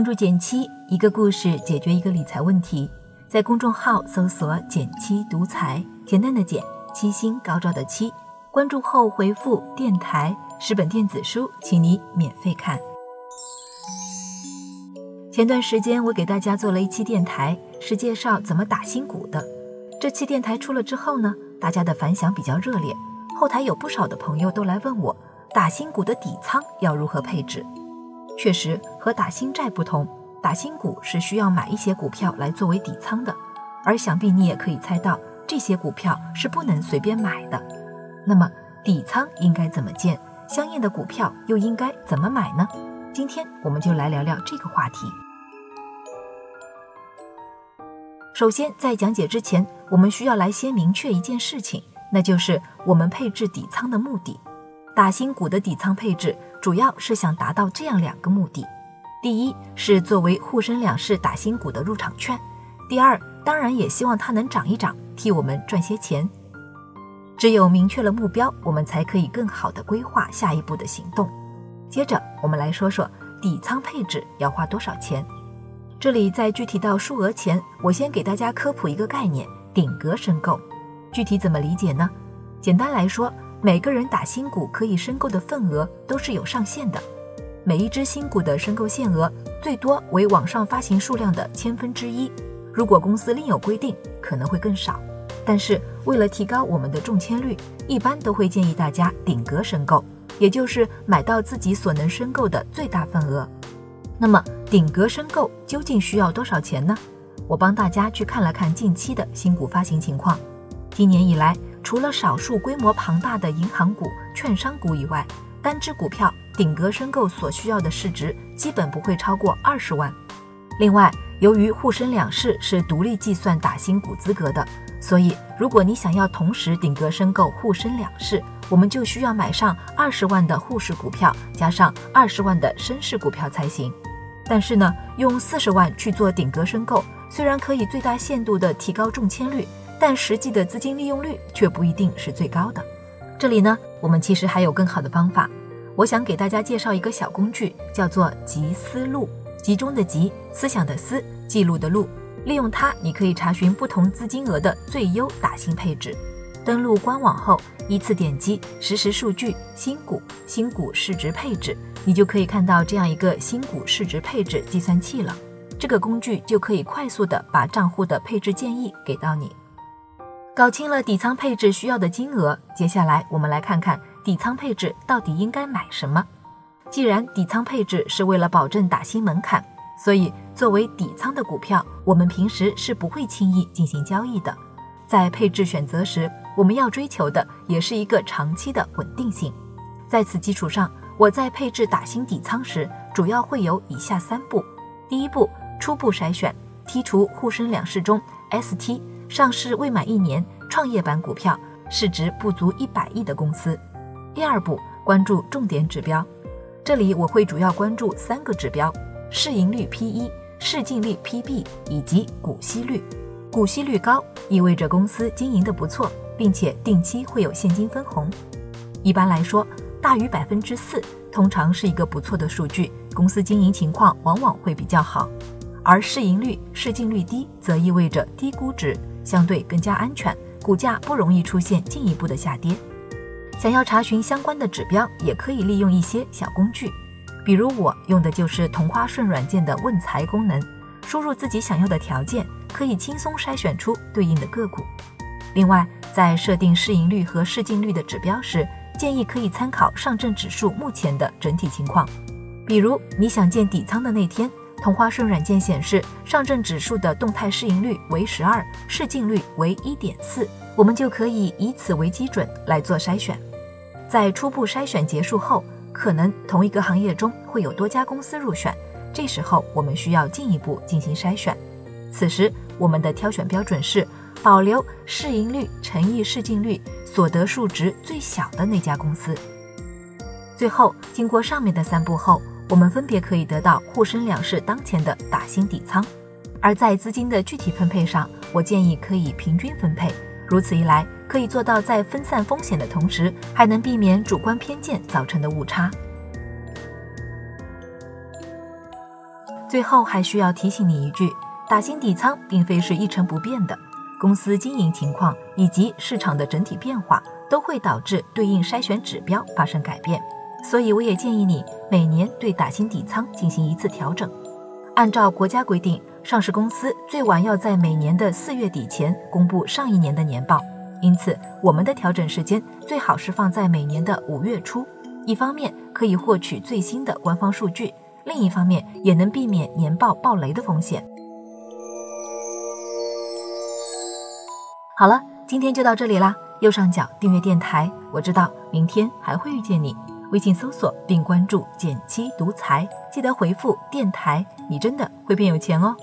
关注减七，一个故事解决一个理财问题。在公众号搜索“减七独裁，简单的减，七星高照的七。关注后回复“电台”十本电子书，请你免费看。前段时间我给大家做了一期电台，是介绍怎么打新股的。这期电台出了之后呢，大家的反响比较热烈，后台有不少的朋友都来问我，打新股的底仓要如何配置。确实和打新债不同，打新股是需要买一些股票来作为底仓的，而想必你也可以猜到，这些股票是不能随便买的。那么底仓应该怎么建？相应的股票又应该怎么买呢？今天我们就来聊聊这个话题。首先，在讲解之前，我们需要来先明确一件事情，那就是我们配置底仓的目的。打新股的底仓配置。主要是想达到这样两个目的：第一是作为沪深两市打新股的入场券；第二，当然也希望它能涨一涨，替我们赚些钱。只有明确了目标，我们才可以更好的规划下一步的行动。接着，我们来说说底仓配置要花多少钱。这里在具体到数额前，我先给大家科普一个概念：顶格申购。具体怎么理解呢？简单来说。每个人打新股可以申购的份额都是有上限的，每一只新股的申购限额最多为网上发行数量的千分之一。如果公司另有规定，可能会更少。但是为了提高我们的中签率，一般都会建议大家顶格申购，也就是买到自己所能申购的最大份额。那么顶格申购究竟需要多少钱呢？我帮大家去看了看近期的新股发行情况，今年以来。除了少数规模庞大的银行股、券商股以外，单只股票顶格申购所需要的市值基本不会超过二十万。另外，由于沪深两市是独立计算打新股资格的，所以如果你想要同时顶格申购沪深两市，我们就需要买上二十万的沪市股票，加上二十万的深市股票才行。但是呢，用四十万去做顶格申购，虽然可以最大限度地提高中签率。但实际的资金利用率却不一定是最高的。这里呢，我们其实还有更好的方法。我想给大家介绍一个小工具，叫做“集思路”，集中的集，思想的思，记录的录。利用它，你可以查询不同资金额的最优打新配置。登录官网后，依次点击实时数据、新股、新股市值配置，你就可以看到这样一个新股市值配置计算器了。这个工具就可以快速的把账户的配置建议给到你。搞清了底仓配置需要的金额，接下来我们来看看底仓配置到底应该买什么。既然底仓配置是为了保证打新门槛，所以作为底仓的股票，我们平时是不会轻易进行交易的。在配置选择时，我们要追求的也是一个长期的稳定性。在此基础上，我在配置打新底仓时，主要会有以下三步：第一步，初步筛选，剔除沪深两市中 ST。上市未满一年、创业板股票、市值不足一百亿的公司。第二步，关注重点指标。这里我会主要关注三个指标：市盈率 P/E、市净率 P/B 以及股息率。股息率高意味着公司经营的不错，并且定期会有现金分红。一般来说，大于百分之四通常是一个不错的数据，公司经营情况往往会比较好。而市盈率、市净率低，则意味着低估值。相对更加安全，股价不容易出现进一步的下跌。想要查询相关的指标，也可以利用一些小工具，比如我用的就是同花顺软件的问财功能，输入自己想要的条件，可以轻松筛选出对应的个股。另外，在设定市盈率和市净率的指标时，建议可以参考上证指数目前的整体情况，比如你想建底仓的那天。同花顺软件显示，上证指数的动态市盈率为十二，市净率为一点四，我们就可以以此为基准来做筛选。在初步筛选结束后，可能同一个行业中会有多家公司入选，这时候我们需要进一步进行筛选。此时，我们的挑选标准是保留市盈率乘以市净率所得数值最小的那家公司。最后，经过上面的三步后。我们分别可以得到沪深两市当前的打新底仓，而在资金的具体分配上，我建议可以平均分配。如此一来，可以做到在分散风险的同时，还能避免主观偏见造成的误差。最后还需要提醒你一句：打新底仓并非是一成不变的，公司经营情况以及市场的整体变化都会导致对应筛选指标发生改变。所以，我也建议你每年对打新底仓进行一次调整。按照国家规定，上市公司最晚要在每年的四月底前公布上一年的年报，因此我们的调整时间最好是放在每年的五月初。一方面可以获取最新的官方数据，另一方面也能避免年报爆雷的风险。好了，今天就到这里啦。右上角订阅电台，我知道明天还会遇见你。微信搜索并关注“减七独裁，记得回复“电台”，你真的会变有钱哦。